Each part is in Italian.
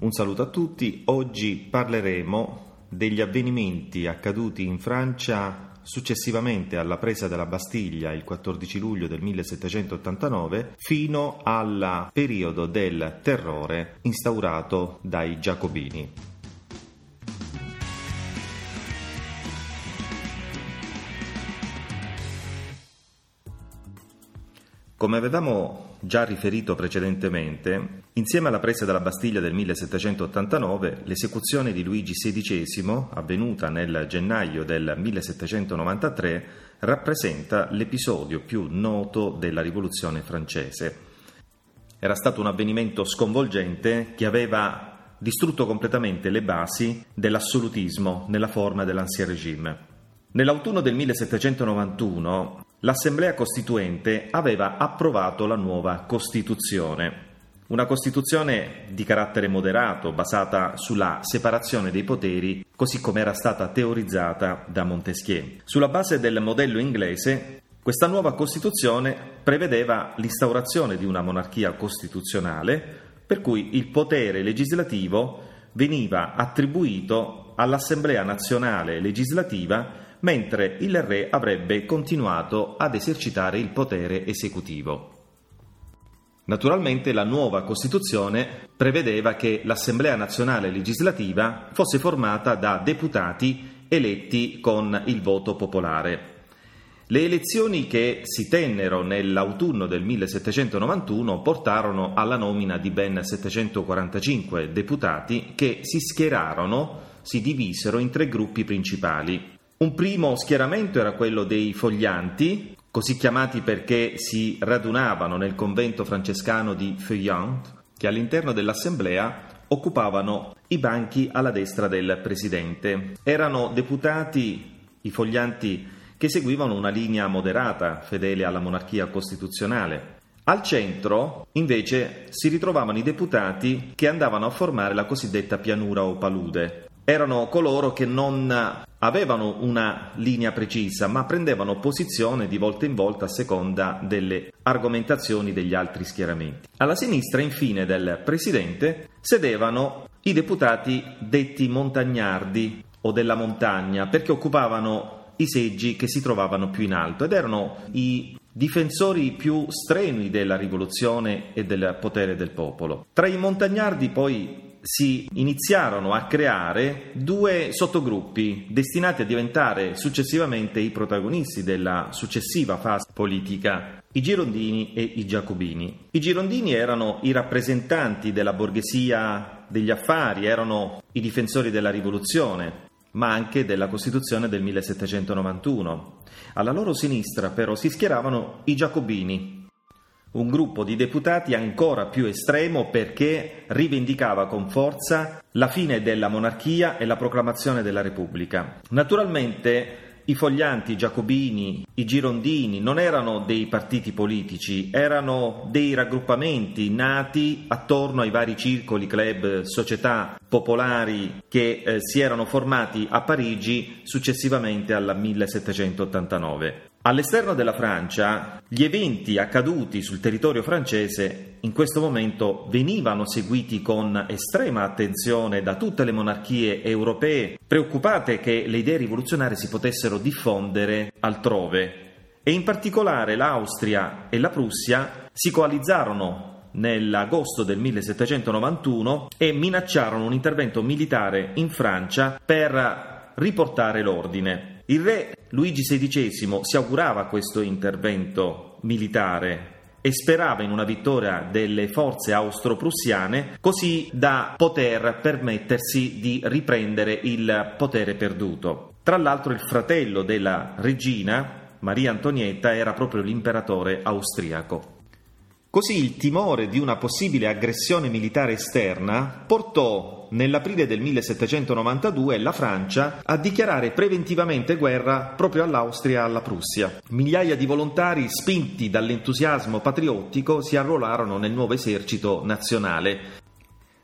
Un saluto a tutti, oggi parleremo degli avvenimenti accaduti in Francia successivamente alla presa della Bastiglia il 14 luglio del 1789 fino al periodo del terrore instaurato dai Giacobini. Come avevamo già riferito precedentemente, insieme alla presa della Bastiglia del 1789, l'esecuzione di Luigi XVI, avvenuta nel gennaio del 1793, rappresenta l'episodio più noto della Rivoluzione francese. Era stato un avvenimento sconvolgente che aveva distrutto completamente le basi dell'assolutismo nella forma dell'Ancien Régime. Nell'autunno del 1791 l'Assemblea Costituente aveva approvato la nuova Costituzione. Una Costituzione di carattere moderato, basata sulla separazione dei poteri, così come era stata teorizzata da Montesquieu. Sulla base del modello inglese, questa nuova Costituzione prevedeva l'instaurazione di una monarchia costituzionale, per cui il potere legislativo veniva attribuito all'Assemblea nazionale legislativa mentre il re avrebbe continuato ad esercitare il potere esecutivo. Naturalmente la nuova Costituzione prevedeva che l'Assemblea nazionale legislativa fosse formata da deputati eletti con il voto popolare. Le elezioni che si tennero nell'autunno del 1791 portarono alla nomina di ben 745 deputati che si schierarono, si divisero in tre gruppi principali. Un primo schieramento era quello dei foglianti, così chiamati perché si radunavano nel convento francescano di Feuillant, che all'interno dell'assemblea occupavano i banchi alla destra del presidente. Erano deputati, i foglianti, che seguivano una linea moderata, fedele alla monarchia costituzionale. Al centro, invece, si ritrovavano i deputati che andavano a formare la cosiddetta pianura o palude, erano coloro che non avevano una linea precisa, ma prendevano posizione di volta in volta a seconda delle argomentazioni degli altri schieramenti. Alla sinistra, infine, del presidente sedevano i deputati detti montagnardi o della montagna, perché occupavano i seggi che si trovavano più in alto ed erano i difensori più strenui della rivoluzione e del potere del popolo. Tra i montagnardi poi si iniziarono a creare due sottogruppi destinati a diventare successivamente i protagonisti della successiva fase politica, i girondini e i giacobini. I girondini erano i rappresentanti della borghesia degli affari, erano i difensori della rivoluzione, ma anche della Costituzione del 1791. Alla loro sinistra però si schieravano i giacobini, un gruppo di deputati ancora più estremo perché rivendicava con forza la fine della monarchia e la proclamazione della Repubblica. Naturalmente i foglianti, i giacobini, i girondini non erano dei partiti politici, erano dei raggruppamenti nati attorno ai vari circoli, club, società popolari che eh, si erano formati a Parigi successivamente al 1789. All'esterno della Francia, gli eventi accaduti sul territorio francese in questo momento venivano seguiti con estrema attenzione da tutte le monarchie europee, preoccupate che le idee rivoluzionarie si potessero diffondere altrove. E in particolare l'Austria e la Prussia si coalizzarono nell'agosto del 1791 e minacciarono un intervento militare in Francia per riportare l'ordine. Il re Luigi XVI si augurava questo intervento militare e sperava in una vittoria delle forze austro-prussiane così da poter permettersi di riprendere il potere perduto. Tra l'altro il fratello della regina, Maria Antonietta, era proprio l'imperatore austriaco. Così il timore di una possibile aggressione militare esterna portò nell'aprile del 1792 la Francia a dichiarare preventivamente guerra proprio all'Austria e alla Prussia. Migliaia di volontari spinti dall'entusiasmo patriottico si arruolarono nel nuovo esercito nazionale.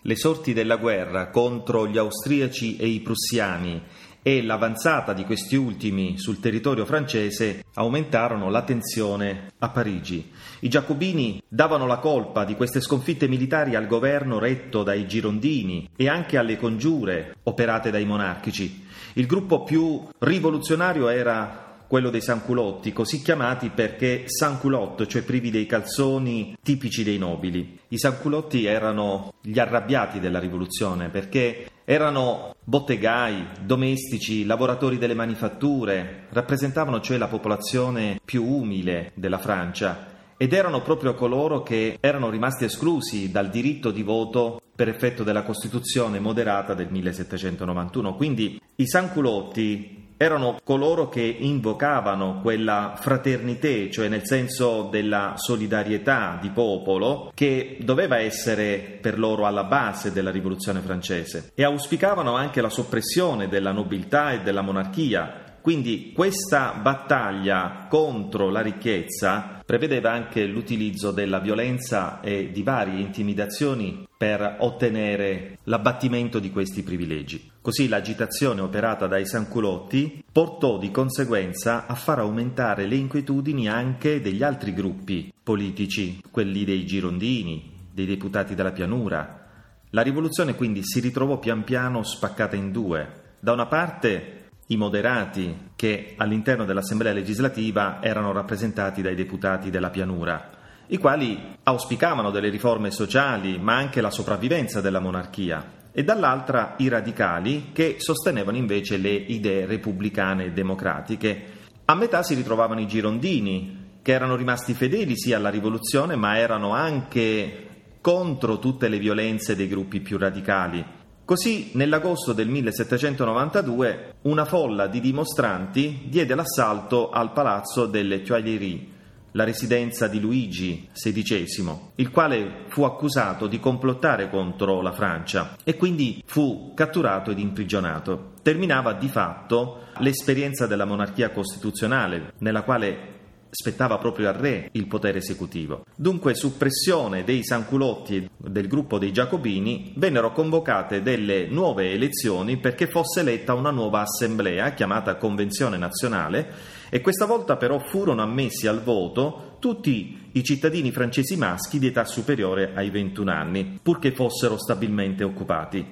Le sorti della guerra contro gli austriaci e i prussiani e l'avanzata di questi ultimi sul territorio francese aumentarono la tensione a Parigi. I giacobini davano la colpa di queste sconfitte militari al governo retto dai girondini e anche alle congiure operate dai monarchici. Il gruppo più rivoluzionario era quello dei sanculotti, così chiamati perché sanculotto, cioè privi dei calzoni tipici dei nobili. I sanculotti erano gli arrabbiati della rivoluzione perché erano bottegai, domestici, lavoratori delle manifatture, rappresentavano cioè la popolazione più umile della Francia ed erano proprio coloro che erano rimasti esclusi dal diritto di voto per effetto della Costituzione moderata del 1791. Quindi i sanculotti erano coloro che invocavano quella fraternité, cioè nel senso della solidarietà di popolo, che doveva essere per loro alla base della rivoluzione francese e auspicavano anche la soppressione della nobiltà e della monarchia. Quindi questa battaglia contro la ricchezza prevedeva anche l'utilizzo della violenza e di varie intimidazioni per ottenere l'abbattimento di questi privilegi. Così l'agitazione operata dai sanculotti portò di conseguenza a far aumentare le inquietudini anche degli altri gruppi politici, quelli dei girondini, dei deputati della pianura. La rivoluzione quindi si ritrovò pian piano spaccata in due. Da una parte i moderati che all'interno dell'Assemblea legislativa erano rappresentati dai deputati della pianura i quali auspicavano delle riforme sociali, ma anche la sopravvivenza della monarchia, e dall'altra i radicali che sostenevano invece le idee repubblicane e democratiche. A metà si ritrovavano i girondini, che erano rimasti fedeli sì alla rivoluzione, ma erano anche contro tutte le violenze dei gruppi più radicali. Così, nell'agosto del 1792, una folla di dimostranti diede l'assalto al palazzo delle Tuileries, la residenza di Luigi XVI, il quale fu accusato di complottare contro la Francia e quindi fu catturato ed imprigionato. Terminava di fatto l'esperienza della monarchia costituzionale, nella quale spettava proprio al re il potere esecutivo. Dunque, su pressione dei sanculotti e del gruppo dei giacobini, vennero convocate delle nuove elezioni perché fosse eletta una nuova assemblea chiamata Convenzione Nazionale e questa volta però furono ammessi al voto tutti i cittadini francesi maschi di età superiore ai 21 anni, purché fossero stabilmente occupati.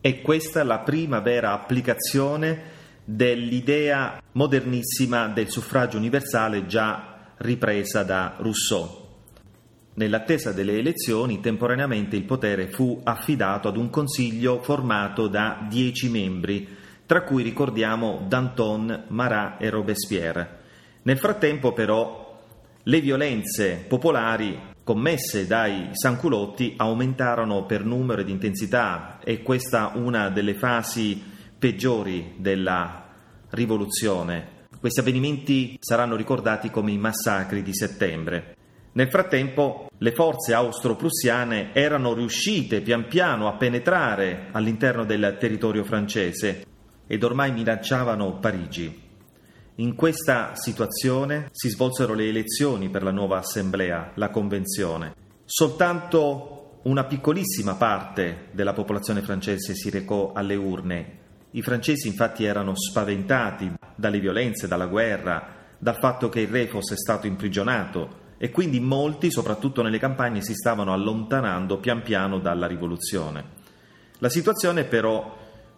E questa è la prima vera applicazione dell'idea modernissima del suffragio universale già ripresa da Rousseau. Nell'attesa delle elezioni, temporaneamente il potere fu affidato ad un consiglio formato da dieci membri, tra cui ricordiamo Danton, Marat e Robespierre. Nel frattempo, però, le violenze popolari commesse dai sanculotti aumentarono per numero ed intensità e questa una delle fasi peggiori della rivoluzione. Questi avvenimenti saranno ricordati come i massacri di settembre. Nel frattempo le forze austro-prussiane erano riuscite pian piano a penetrare all'interno del territorio francese ed ormai minacciavano Parigi. In questa situazione si svolsero le elezioni per la nuova assemblea, la convenzione. Soltanto una piccolissima parte della popolazione francese si recò alle urne i francesi infatti erano spaventati dalle violenze, dalla guerra, dal fatto che il re fosse stato imprigionato e quindi molti, soprattutto nelle campagne, si stavano allontanando pian piano dalla rivoluzione. La situazione però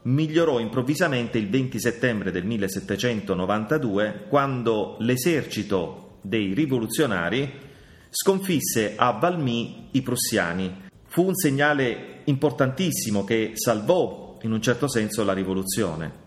migliorò improvvisamente il 20 settembre del 1792 quando l'esercito dei rivoluzionari sconfisse a Valmy i prussiani. Fu un segnale importantissimo che salvò in un certo senso la rivoluzione.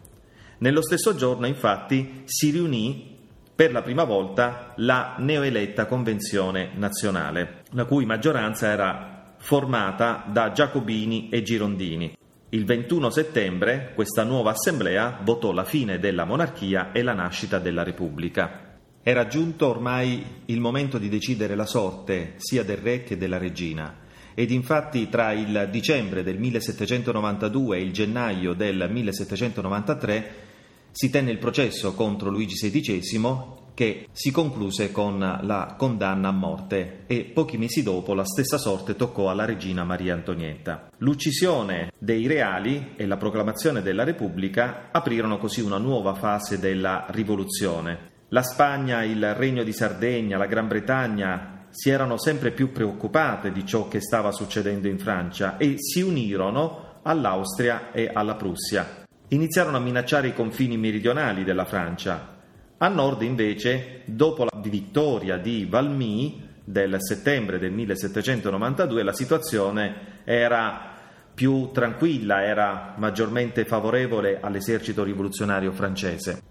Nello stesso giorno, infatti, si riunì per la prima volta la neoeletta Convenzione nazionale, la cui maggioranza era formata da Giacobini e Girondini. Il 21 settembre questa nuova assemblea votò la fine della monarchia e la nascita della Repubblica. Era giunto ormai il momento di decidere la sorte sia del re che della regina ed infatti tra il dicembre del 1792 e il gennaio del 1793 si tenne il processo contro Luigi XVI che si concluse con la condanna a morte e pochi mesi dopo la stessa sorte toccò alla regina Maria Antonietta. L'uccisione dei reali e la proclamazione della Repubblica aprirono così una nuova fase della rivoluzione. La Spagna, il Regno di Sardegna, la Gran Bretagna si erano sempre più preoccupate di ciò che stava succedendo in Francia e si unirono all'Austria e alla Prussia. Iniziarono a minacciare i confini meridionali della Francia. A nord, invece, dopo la vittoria di Valmy del settembre del 1792, la situazione era più tranquilla, era maggiormente favorevole all'esercito rivoluzionario francese.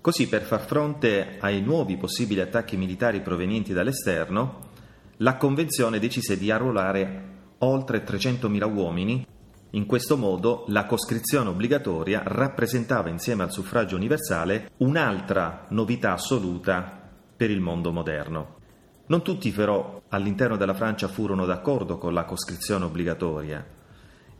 Così, per far fronte ai nuovi possibili attacchi militari provenienti dall'esterno, la Convenzione decise di arruolare oltre 300.000 uomini. In questo modo la coscrizione obbligatoria rappresentava insieme al suffragio universale un'altra novità assoluta per il mondo moderno. Non tutti però all'interno della Francia furono d'accordo con la coscrizione obbligatoria.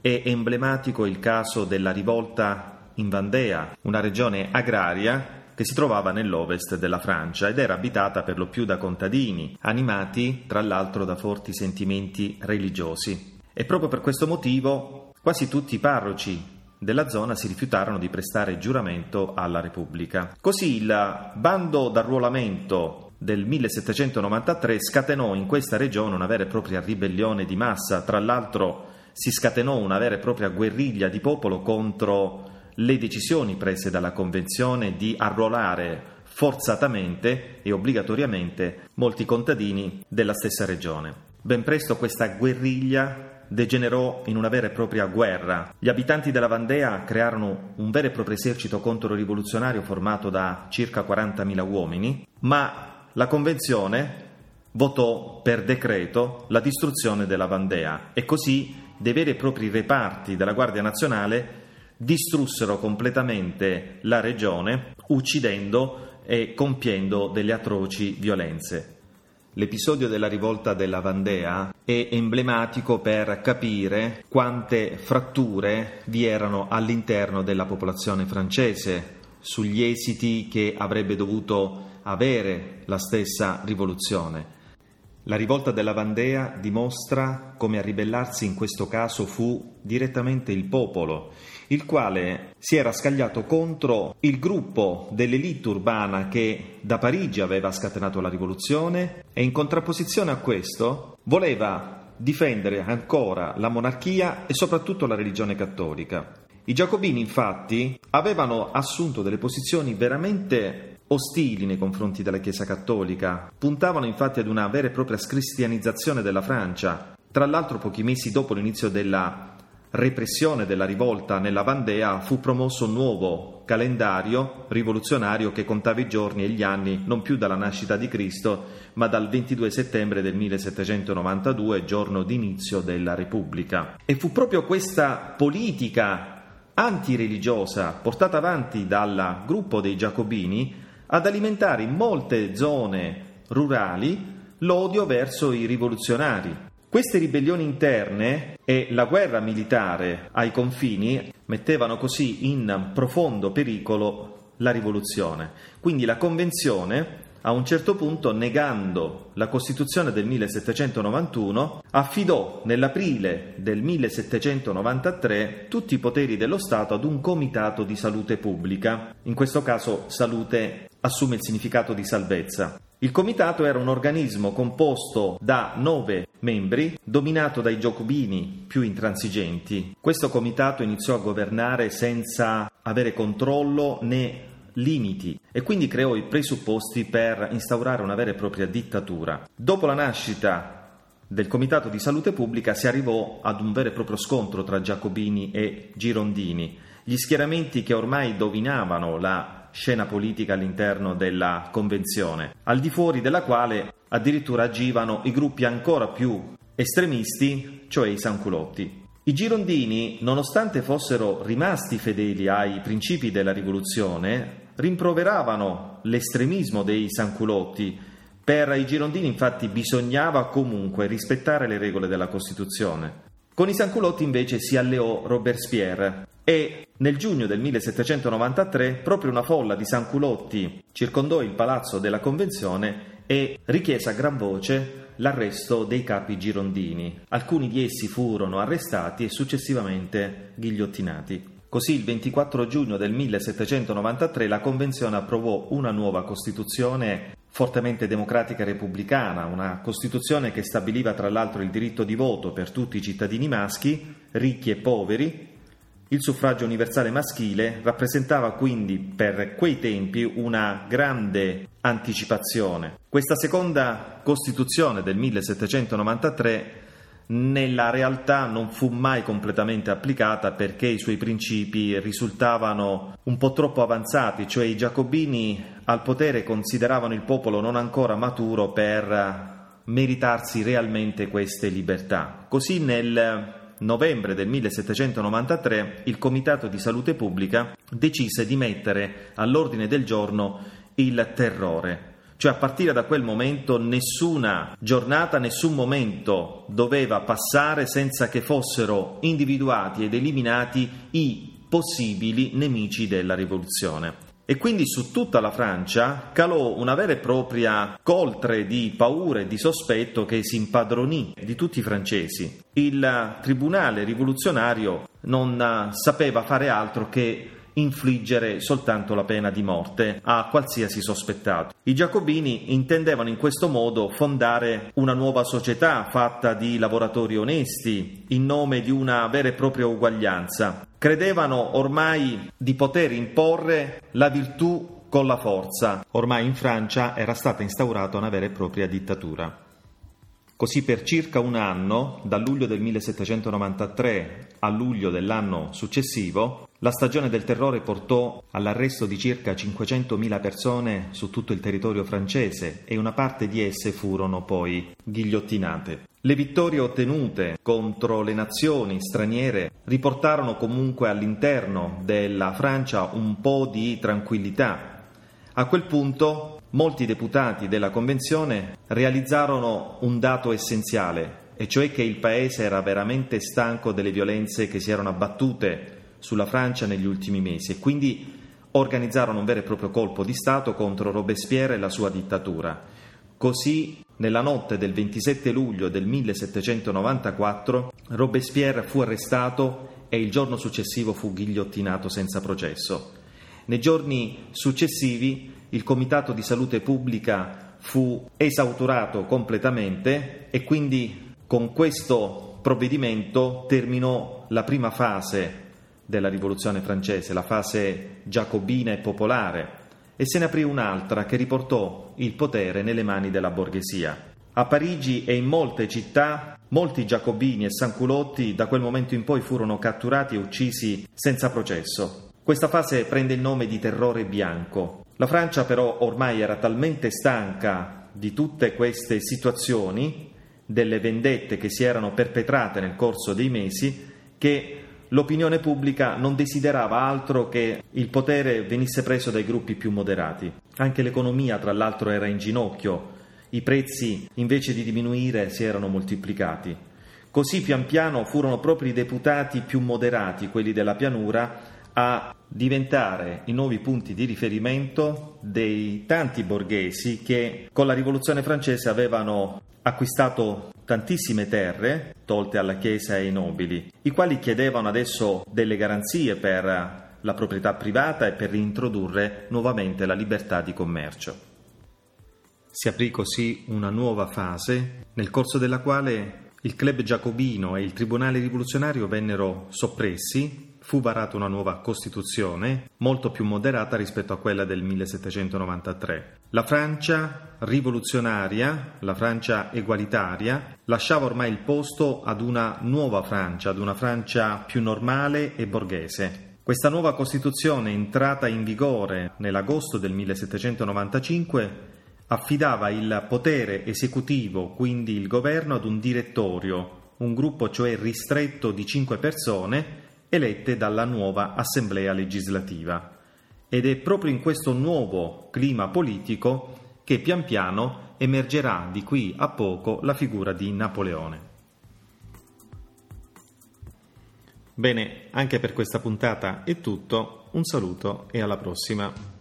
È emblematico il caso della rivolta in Vandea, una regione agraria che si trovava nell'ovest della Francia ed era abitata per lo più da contadini, animati tra l'altro da forti sentimenti religiosi. E proprio per questo motivo quasi tutti i parroci della zona si rifiutarono di prestare giuramento alla Repubblica. Così il bando d'arruolamento del 1793 scatenò in questa regione una vera e propria ribellione di massa, tra l'altro si scatenò una vera e propria guerriglia di popolo contro le decisioni prese dalla Convenzione di arruolare forzatamente e obbligatoriamente molti contadini della stessa regione. Ben presto questa guerriglia degenerò in una vera e propria guerra. Gli abitanti della Vandea crearono un vero e proprio esercito controrivoluzionario formato da circa 40.000 uomini, ma la Convenzione votò per decreto la distruzione della Vandea e così dei veri e propri reparti della Guardia Nazionale distrussero completamente la regione, uccidendo e compiendo delle atroci violenze. L'episodio della rivolta della Vandea è emblematico per capire quante fratture vi erano all'interno della popolazione francese sugli esiti che avrebbe dovuto avere la stessa rivoluzione. La rivolta della Vandea dimostra come a ribellarsi in questo caso fu direttamente il popolo, il quale si era scagliato contro il gruppo dell'elite urbana che da Parigi aveva scatenato la rivoluzione e in contrapposizione a questo voleva difendere ancora la monarchia e soprattutto la religione cattolica. I giacobini infatti avevano assunto delle posizioni veramente ostili nei confronti della Chiesa cattolica, puntavano infatti ad una vera e propria scristianizzazione della Francia. Tra l'altro pochi mesi dopo l'inizio della repressione della rivolta nella Vandea fu promosso un nuovo calendario rivoluzionario che contava i giorni e gli anni non più dalla nascita di Cristo, ma dal 22 settembre del 1792, giorno d'inizio della Repubblica. E fu proprio questa politica antireligiosa portata avanti dal gruppo dei Giacobini ad alimentare in molte zone rurali l'odio verso i rivoluzionari. Queste ribellioni interne e la guerra militare ai confini mettevano così in profondo pericolo la rivoluzione. Quindi la Convenzione a un certo punto, negando la Costituzione del 1791, affidò nell'aprile del 1793 tutti i poteri dello Stato ad un comitato di salute pubblica. In questo caso salute assume il significato di salvezza. Il comitato era un organismo composto da nove membri, dominato dai giacobini più intransigenti. Questo comitato iniziò a governare senza avere controllo né limiti e quindi creò i presupposti per instaurare una vera e propria dittatura. Dopo la nascita del Comitato di Salute Pubblica si arrivò ad un vero e proprio scontro tra Giacobini e Girondini, gli schieramenti che ormai dominavano la scena politica all'interno della Convenzione, al di fuori della quale addirittura agivano i gruppi ancora più estremisti, cioè i sanculotti. I girondini, nonostante fossero rimasti fedeli ai principi della rivoluzione, rimproveravano l'estremismo dei sanculotti. Per i girondini infatti bisognava comunque rispettare le regole della Costituzione. Con i sanculotti invece si alleò Robespierre, e nel giugno del 1793 proprio una folla di sanculotti circondò il palazzo della Convenzione e richiese a gran voce l'arresto dei capi girondini. Alcuni di essi furono arrestati e successivamente ghigliottinati. Così il 24 giugno del 1793 la Convenzione approvò una nuova Costituzione fortemente democratica e repubblicana, una Costituzione che stabiliva tra l'altro il diritto di voto per tutti i cittadini maschi, ricchi e poveri, il suffragio universale maschile rappresentava quindi per quei tempi una grande anticipazione. Questa seconda Costituzione del 1793 nella realtà non fu mai completamente applicata perché i suoi principi risultavano un po' troppo avanzati, cioè i giacobini al potere consideravano il popolo non ancora maturo per meritarsi realmente queste libertà. Così nel novembre del 1793 il Comitato di Salute Pubblica decise di mettere all'ordine del giorno il terrore. Cioè a partire da quel momento nessuna giornata, nessun momento doveva passare senza che fossero individuati ed eliminati i possibili nemici della rivoluzione. E quindi su tutta la Francia calò una vera e propria coltre di paura e di sospetto che si impadronì di tutti i francesi. Il tribunale rivoluzionario non sapeva fare altro che infliggere soltanto la pena di morte a qualsiasi sospettato. I giacobini intendevano in questo modo fondare una nuova società fatta di lavoratori onesti in nome di una vera e propria uguaglianza. Credevano ormai di poter imporre la virtù con la forza. Ormai in Francia era stata instaurata una vera e propria dittatura. Così per circa un anno, da luglio del 1793 a luglio dell'anno successivo, la stagione del terrore portò all'arresto di circa 500.000 persone su tutto il territorio francese e una parte di esse furono poi ghigliottinate. Le vittorie ottenute contro le nazioni straniere riportarono comunque all'interno della Francia un po' di tranquillità. A quel punto molti deputati della Convenzione realizzarono un dato essenziale, e cioè che il Paese era veramente stanco delle violenze che si erano abbattute sulla Francia negli ultimi mesi e quindi organizzarono un vero e proprio colpo di Stato contro Robespierre e la sua dittatura. Così, nella notte del 27 luglio del 1794, Robespierre fu arrestato e il giorno successivo fu ghigliottinato senza processo. Nei giorni successivi il Comitato di Salute Pubblica fu esauturato completamente e quindi con questo provvedimento terminò la prima fase della rivoluzione francese, la fase giacobina e popolare, e se ne aprì un'altra che riportò il potere nelle mani della borghesia. A Parigi e in molte città molti giacobini e sanculotti da quel momento in poi furono catturati e uccisi senza processo. Questa fase prende il nome di terrore bianco la Francia però ormai era talmente stanca di tutte queste situazioni, delle vendette che si erano perpetrate nel corso dei mesi, che l'opinione pubblica non desiderava altro che il potere venisse preso dai gruppi più moderati. Anche l'economia, tra l'altro, era in ginocchio, i prezzi invece di diminuire si erano moltiplicati. Così pian piano furono proprio i deputati più moderati, quelli della pianura, a diventare i nuovi punti di riferimento dei tanti borghesi che con la rivoluzione francese avevano acquistato tantissime terre tolte alla Chiesa e ai nobili, i quali chiedevano adesso delle garanzie per la proprietà privata e per reintrodurre nuovamente la libertà di commercio. Si aprì così una nuova fase nel corso della quale il club giacobino e il tribunale rivoluzionario vennero soppressi fu varata una nuova Costituzione, molto più moderata rispetto a quella del 1793. La Francia rivoluzionaria, la Francia egualitaria, lasciava ormai il posto ad una nuova Francia, ad una Francia più normale e borghese. Questa nuova Costituzione, entrata in vigore nell'agosto del 1795, affidava il potere esecutivo, quindi il governo, ad un direttorio, un gruppo cioè ristretto di cinque persone, elette dalla nuova Assemblea legislativa. Ed è proprio in questo nuovo clima politico che pian piano emergerà di qui a poco la figura di Napoleone. Bene, anche per questa puntata è tutto, un saluto e alla prossima.